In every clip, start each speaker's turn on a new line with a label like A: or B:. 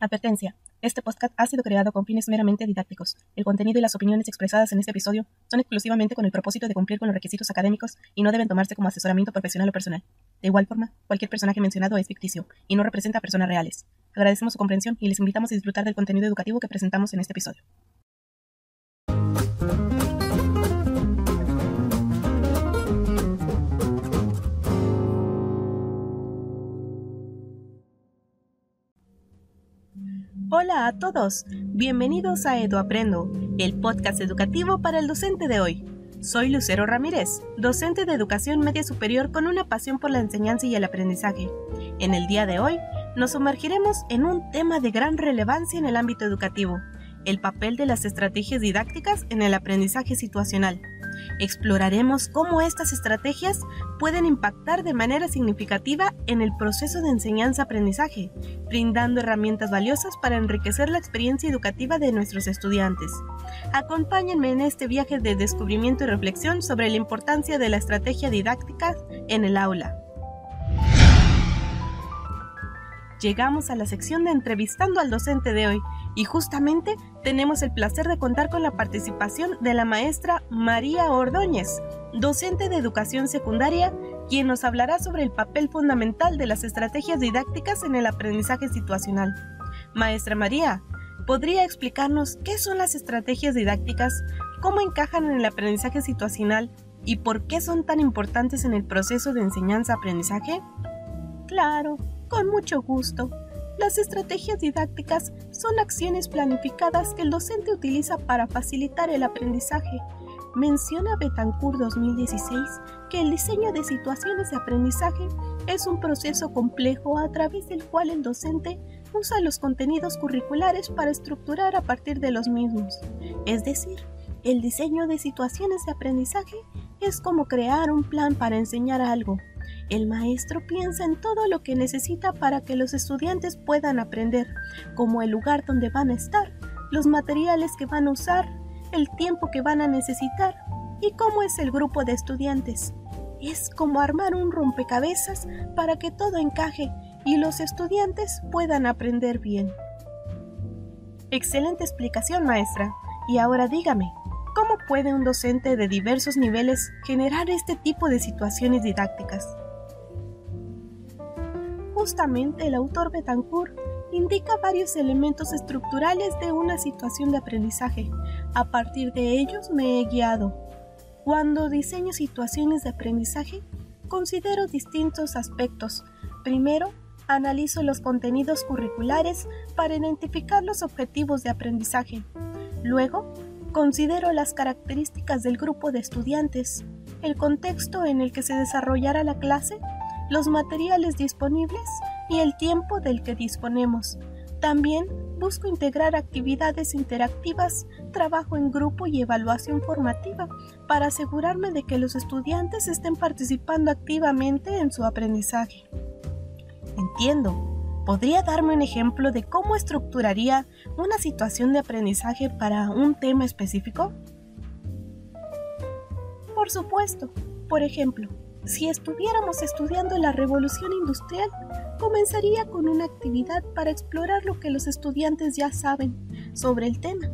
A: Advertencia. Este podcast ha sido creado con fines meramente didácticos. El contenido y las opiniones expresadas en este episodio son exclusivamente con el propósito de cumplir con los requisitos académicos y no deben tomarse como asesoramiento profesional o personal. De igual forma, cualquier personaje mencionado es ficticio y no representa a personas reales. Agradecemos su comprensión y les invitamos a disfrutar del contenido educativo que presentamos en este episodio. Hola a todos, bienvenidos a Edu Aprendo, el podcast educativo para el docente de hoy. Soy Lucero Ramírez, docente de educación media superior con una pasión por la enseñanza y el aprendizaje. En el día de hoy nos sumergiremos en un tema de gran relevancia en el ámbito educativo, el papel de las estrategias didácticas en el aprendizaje situacional. Exploraremos cómo estas estrategias pueden impactar de manera significativa en el proceso de enseñanza-aprendizaje, brindando herramientas valiosas para enriquecer la experiencia educativa de nuestros estudiantes. Acompáñenme en este viaje de descubrimiento y reflexión sobre la importancia de la estrategia didáctica en el aula. Llegamos a la sección de entrevistando al docente de hoy y justamente tenemos el placer de contar con la participación de la maestra María Ordóñez, docente de educación secundaria, quien nos hablará sobre el papel fundamental de las estrategias didácticas en el aprendizaje situacional. Maestra María, ¿podría explicarnos qué son las estrategias didácticas, cómo encajan en el aprendizaje situacional y por qué son tan importantes en el proceso de enseñanza-aprendizaje?
B: Claro, con mucho gusto. Las estrategias didácticas son acciones planificadas que el docente utiliza para facilitar el aprendizaje. Menciona Betancourt 2016 que el diseño de situaciones de aprendizaje es un proceso complejo a través del cual el docente usa los contenidos curriculares para estructurar a partir de los mismos. Es decir, el diseño de situaciones de aprendizaje es como crear un plan para enseñar algo, el maestro piensa en todo lo que necesita para que los estudiantes puedan aprender, como el lugar donde van a estar, los materiales que van a usar, el tiempo que van a necesitar y cómo es el grupo de estudiantes. Es como armar un rompecabezas para que todo encaje y los estudiantes puedan aprender bien.
A: Excelente explicación, maestra. Y ahora dígame, ¿cómo puede un docente de diversos niveles generar este tipo de situaciones didácticas?
B: Justamente el autor Betancourt indica varios elementos estructurales de una situación de aprendizaje. A partir de ellos me he guiado. Cuando diseño situaciones de aprendizaje, considero distintos aspectos. Primero, analizo los contenidos curriculares para identificar los objetivos de aprendizaje. Luego, considero las características del grupo de estudiantes, el contexto en el que se desarrollará la clase los materiales disponibles y el tiempo del que disponemos. También busco integrar actividades interactivas, trabajo en grupo y evaluación formativa para asegurarme de que los estudiantes estén participando activamente en su aprendizaje.
A: Entiendo. ¿Podría darme un ejemplo de cómo estructuraría una situación de aprendizaje para un tema específico?
B: Por supuesto. Por ejemplo, si estuviéramos estudiando la revolución industrial, comenzaría con una actividad para explorar lo que los estudiantes ya saben sobre el tema.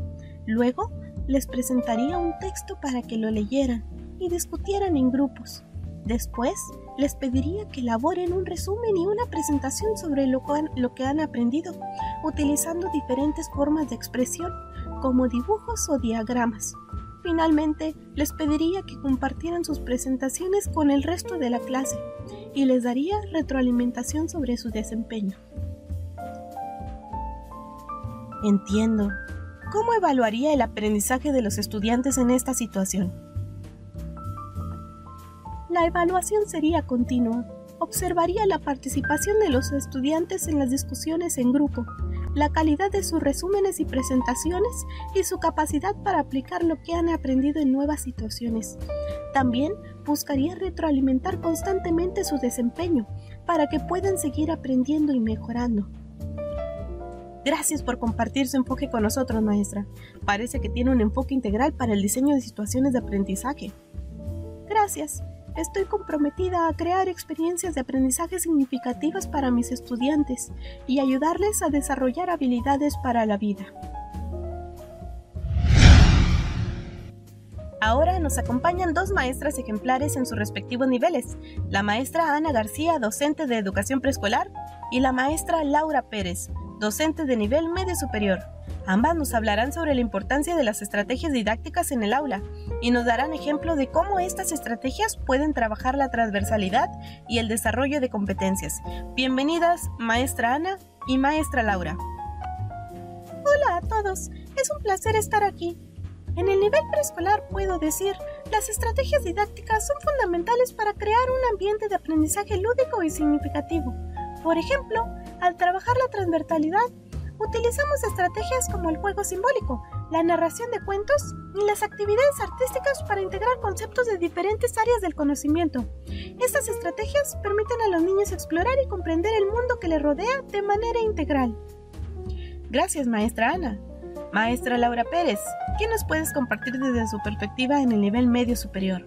B: Luego, les presentaría un texto para que lo leyeran y discutieran en grupos. Después, les pediría que elaboren un resumen y una presentación sobre lo que, lo que han aprendido, utilizando diferentes formas de expresión, como dibujos o diagramas. Finalmente, les pediría que compartieran sus presentaciones con el resto de la clase y les daría retroalimentación sobre su desempeño.
A: Entiendo. ¿Cómo evaluaría el aprendizaje de los estudiantes en esta situación?
B: La evaluación sería continua. Observaría la participación de los estudiantes en las discusiones en grupo la calidad de sus resúmenes y presentaciones y su capacidad para aplicar lo que han aprendido en nuevas situaciones. También buscaría retroalimentar constantemente su desempeño para que puedan seguir aprendiendo y mejorando.
A: Gracias por compartir su enfoque con nosotros, maestra. Parece que tiene un enfoque integral para el diseño de situaciones de aprendizaje.
B: Gracias. Estoy comprometida a crear experiencias de aprendizaje significativas para mis estudiantes y ayudarles a desarrollar habilidades para la vida.
A: Ahora nos acompañan dos maestras ejemplares en sus respectivos niveles, la maestra Ana García, docente de educación preescolar, y la maestra Laura Pérez, docente de nivel medio superior. Ambas nos hablarán sobre la importancia de las estrategias didácticas en el aula y nos darán ejemplo de cómo estas estrategias pueden trabajar la transversalidad y el desarrollo de competencias. Bienvenidas, maestra Ana y maestra Laura.
B: Hola a todos, es un placer estar aquí. En el nivel preescolar puedo decir, las estrategias didácticas son fundamentales para crear un ambiente de aprendizaje lúdico y significativo. Por ejemplo, al trabajar la transversalidad, utilizamos estrategias como el juego simbólico, la narración de cuentos y las actividades artísticas para integrar conceptos de diferentes áreas del conocimiento. Estas estrategias permiten a los niños explorar y comprender el mundo que les rodea de manera integral.
A: Gracias, maestra Ana. Maestra Laura Pérez, ¿qué nos puedes compartir desde su perspectiva en el nivel medio superior?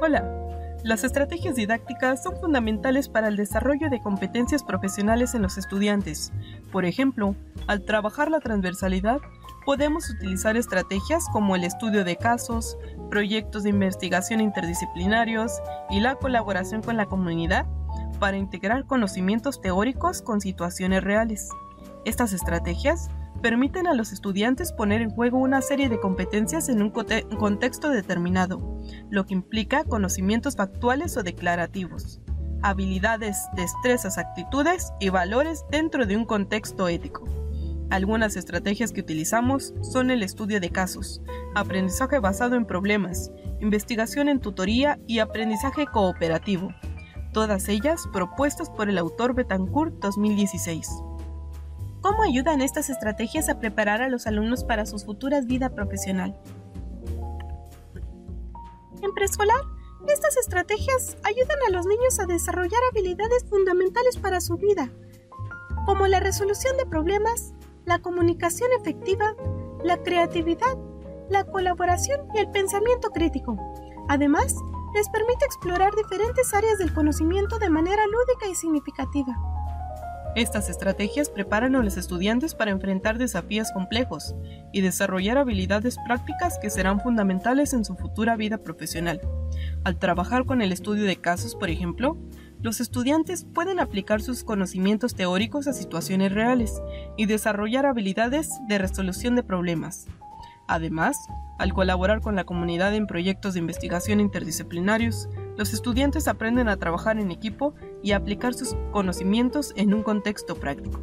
C: Hola, las estrategias didácticas son fundamentales para el desarrollo de competencias profesionales en los estudiantes. Por ejemplo, al trabajar la transversalidad, podemos utilizar estrategias como el estudio de casos, proyectos de investigación interdisciplinarios y la colaboración con la comunidad para integrar conocimientos teóricos con situaciones reales. Estas estrategias permiten a los estudiantes poner en juego una serie de competencias en un contexto determinado, lo que implica conocimientos factuales o declarativos, habilidades, destrezas, actitudes y valores dentro de un contexto ético. Algunas estrategias que utilizamos son el estudio de casos, aprendizaje basado en problemas, investigación en tutoría y aprendizaje cooperativo, todas ellas propuestas por el autor Betancourt 2016.
A: ¿Cómo ayudan estas estrategias a preparar a los alumnos para sus futuras vida profesional?
B: En preescolar, estas estrategias ayudan a los niños a desarrollar habilidades fundamentales para su vida, como la resolución de problemas, la comunicación efectiva, la creatividad, la colaboración y el pensamiento crítico. Además, les permite explorar diferentes áreas del conocimiento de manera lúdica y significativa.
C: Estas estrategias preparan a los estudiantes para enfrentar desafíos complejos y desarrollar habilidades prácticas que serán fundamentales en su futura vida profesional. Al trabajar con el estudio de casos, por ejemplo, los estudiantes pueden aplicar sus conocimientos teóricos a situaciones reales y desarrollar habilidades de resolución de problemas. Además, al colaborar con la comunidad en proyectos de investigación interdisciplinarios, los estudiantes aprenden a trabajar en equipo y aplicar sus conocimientos en un contexto práctico.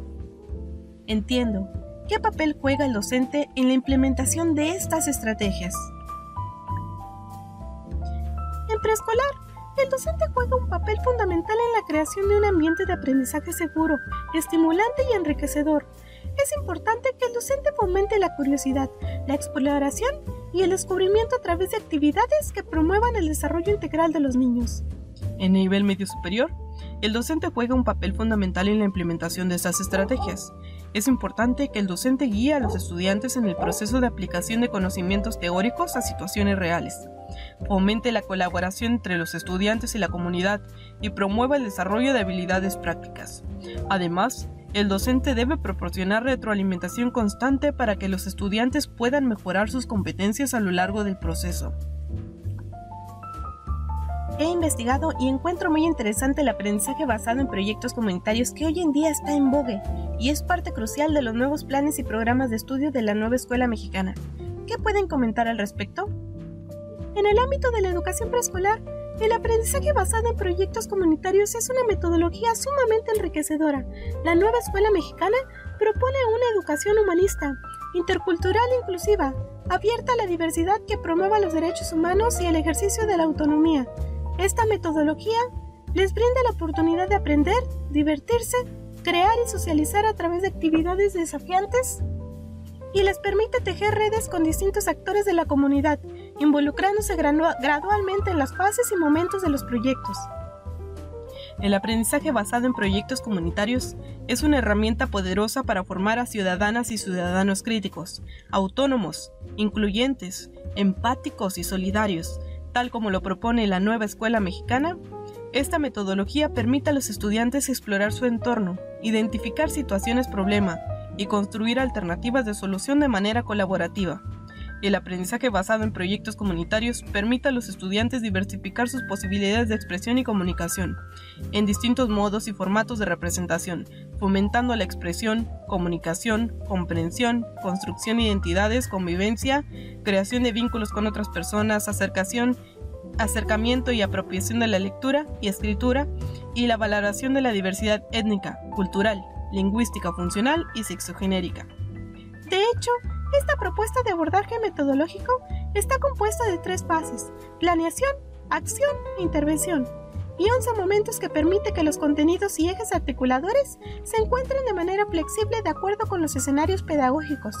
A: Entiendo. ¿Qué papel juega el docente en la implementación de estas estrategias?
B: En preescolar, el docente juega un papel fundamental en la creación de un ambiente de aprendizaje seguro, estimulante y enriquecedor. Es importante que el docente fomente la curiosidad, la exploración y el descubrimiento a través de actividades que promuevan el desarrollo integral de los niños.
C: En nivel medio superior, el docente juega un papel fundamental en la implementación de estas estrategias. Es importante que el docente guíe a los estudiantes en el proceso de aplicación de conocimientos teóricos a situaciones reales, fomente la colaboración entre los estudiantes y la comunidad y promueva el desarrollo de habilidades prácticas. Además, el docente debe proporcionar retroalimentación constante para que los estudiantes puedan mejorar sus competencias a lo largo del proceso.
A: He investigado y encuentro muy interesante el aprendizaje basado en proyectos comunitarios que hoy en día está en vogue y es parte crucial de los nuevos planes y programas de estudio de la nueva escuela mexicana. ¿Qué pueden comentar al respecto?
B: En el ámbito de la educación preescolar, el aprendizaje basado en proyectos comunitarios es una metodología sumamente enriquecedora. La nueva escuela mexicana propone una educación humanista, intercultural e inclusiva, abierta a la diversidad que promueva los derechos humanos y el ejercicio de la autonomía. Esta metodología les brinda la oportunidad de aprender, divertirse, crear y socializar a través de actividades desafiantes y les permite tejer redes con distintos actores de la comunidad, involucrándose gradualmente en las fases y momentos de los proyectos.
C: El aprendizaje basado en proyectos comunitarios es una herramienta poderosa para formar a ciudadanas y ciudadanos críticos, autónomos, incluyentes, empáticos y solidarios, Tal como lo propone la nueva escuela mexicana, esta metodología permite a los estudiantes explorar su entorno, identificar situaciones problema y construir alternativas de solución de manera colaborativa. El aprendizaje basado en proyectos comunitarios permite a los estudiantes diversificar sus posibilidades de expresión y comunicación en distintos modos y formatos de representación, fomentando la expresión, comunicación, comprensión, construcción de identidades, convivencia, creación de vínculos con otras personas, acercación, acercamiento y apropiación de la lectura y escritura y la valoración de la diversidad étnica, cultural, lingüística funcional y sexogenérica.
B: De hecho, esta propuesta de abordaje metodológico está compuesta de tres fases, planeación, acción e intervención, y 11 momentos que permite que los contenidos y ejes articuladores se encuentren de manera flexible de acuerdo con los escenarios pedagógicos,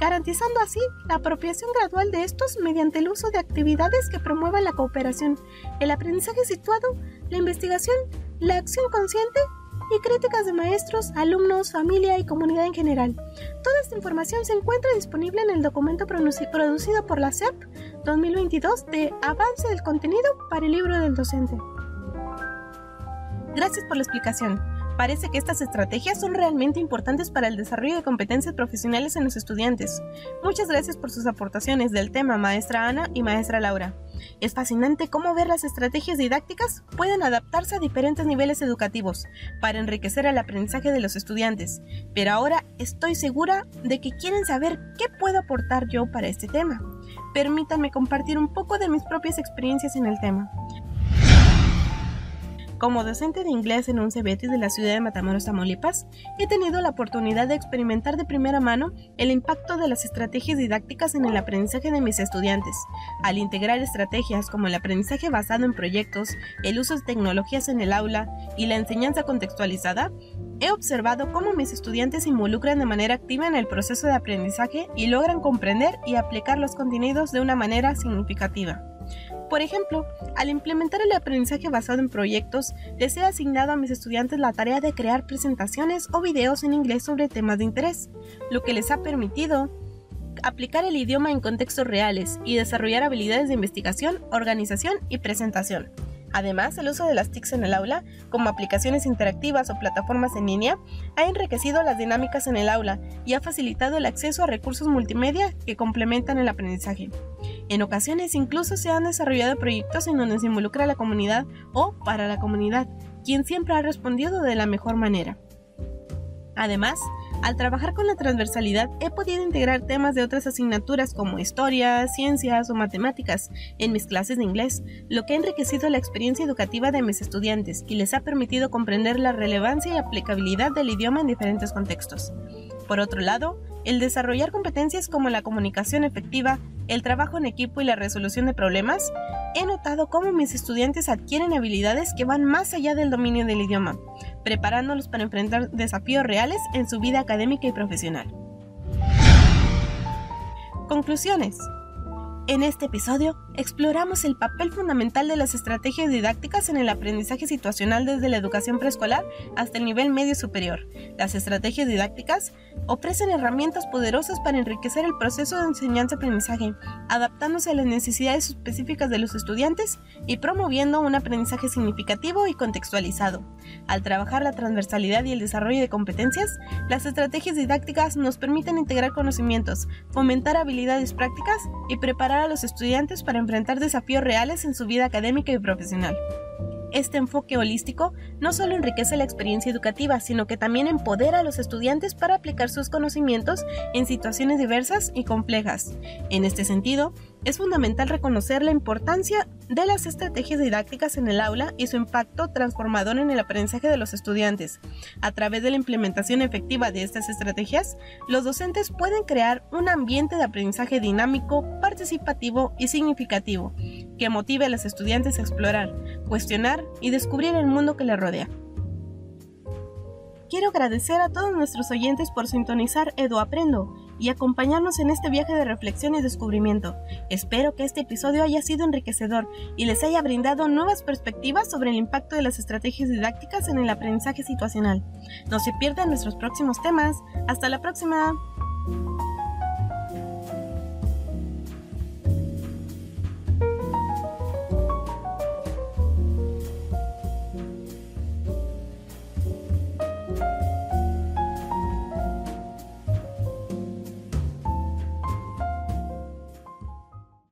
B: garantizando así la apropiación gradual de estos mediante el uso de actividades que promuevan la cooperación, el aprendizaje situado, la investigación, la acción consciente y críticas de maestros, alumnos, familia y comunidad en general. Toda esta información se encuentra disponible en el documento producido por la SEP 2022 de Avance del contenido para el libro del docente. Gracias por la explicación. Parece que estas estrategias son realmente importantes para el desarrollo de competencias profesionales en los estudiantes. Muchas gracias por sus aportaciones del tema, maestra Ana y maestra Laura. Es fascinante cómo ver las estrategias didácticas pueden adaptarse a diferentes niveles educativos para enriquecer el aprendizaje de los estudiantes, pero ahora estoy segura de que quieren saber qué puedo aportar yo para este tema. Permítanme compartir un poco de mis propias experiencias en el tema. Como docente de inglés en un CBT de la ciudad de Matamoros, Tamaulipas, he tenido la oportunidad de experimentar de primera mano el impacto de las estrategias didácticas en el aprendizaje de mis estudiantes. Al integrar estrategias como el aprendizaje basado en proyectos, el uso de tecnologías en el aula y la enseñanza contextualizada, he observado cómo mis estudiantes se involucran de manera activa en el proceso de aprendizaje y logran comprender y aplicar los contenidos de una manera significativa. Por ejemplo, al implementar el aprendizaje basado en proyectos, les he asignado a mis estudiantes la tarea de crear presentaciones o videos en inglés sobre temas de interés, lo que les ha permitido aplicar el idioma en contextos reales y desarrollar habilidades de investigación, organización y presentación. Además, el uso de las TICs en el aula, como aplicaciones interactivas o plataformas en línea, ha enriquecido las dinámicas en el aula y ha facilitado el acceso a recursos multimedia que complementan el aprendizaje. En ocasiones incluso se han desarrollado proyectos en donde se involucra la comunidad o para la comunidad, quien siempre ha respondido de la mejor manera. Además, al trabajar con la transversalidad he podido integrar temas de otras asignaturas como historia, ciencias o matemáticas en mis clases de inglés, lo que ha enriquecido la experiencia educativa de mis estudiantes y les ha permitido comprender la relevancia y aplicabilidad del idioma en diferentes contextos. Por otro lado, el desarrollar competencias como la comunicación efectiva, el trabajo en equipo y la resolución de problemas, he notado cómo mis estudiantes adquieren habilidades que van más allá del dominio del idioma, preparándolos para enfrentar desafíos reales en su vida académica y profesional. Conclusiones. En este episodio exploramos el papel fundamental de las estrategias didácticas en el aprendizaje situacional desde la educación preescolar hasta el nivel medio superior. Las estrategias didácticas ofrecen herramientas poderosas para enriquecer el proceso de enseñanza-aprendizaje, adaptándose a las necesidades específicas de los estudiantes y promoviendo un aprendizaje significativo y contextualizado. Al trabajar la transversalidad y el desarrollo de competencias, las estrategias didácticas nos permiten integrar conocimientos, fomentar habilidades prácticas y preparar a los estudiantes para enfrentar desafíos reales en su vida académica y profesional. Este enfoque holístico no solo enriquece la experiencia educativa, sino que también empodera a los estudiantes para aplicar sus conocimientos en situaciones diversas y complejas. En este sentido, es fundamental reconocer la importancia de las estrategias didácticas en el aula y su impacto transformador en el aprendizaje de los estudiantes. A través de la implementación efectiva de estas estrategias, los docentes pueden crear un ambiente de aprendizaje dinámico, participativo y significativo, que motive a los estudiantes a explorar, cuestionar y descubrir el mundo que les rodea. Quiero agradecer a todos nuestros oyentes por sintonizar Edo Aprendo y acompañarnos en este viaje de reflexión y descubrimiento. Espero que este episodio haya sido enriquecedor y les haya brindado nuevas perspectivas sobre el impacto de las estrategias didácticas en el aprendizaje situacional. No se pierdan nuestros próximos temas. Hasta la próxima.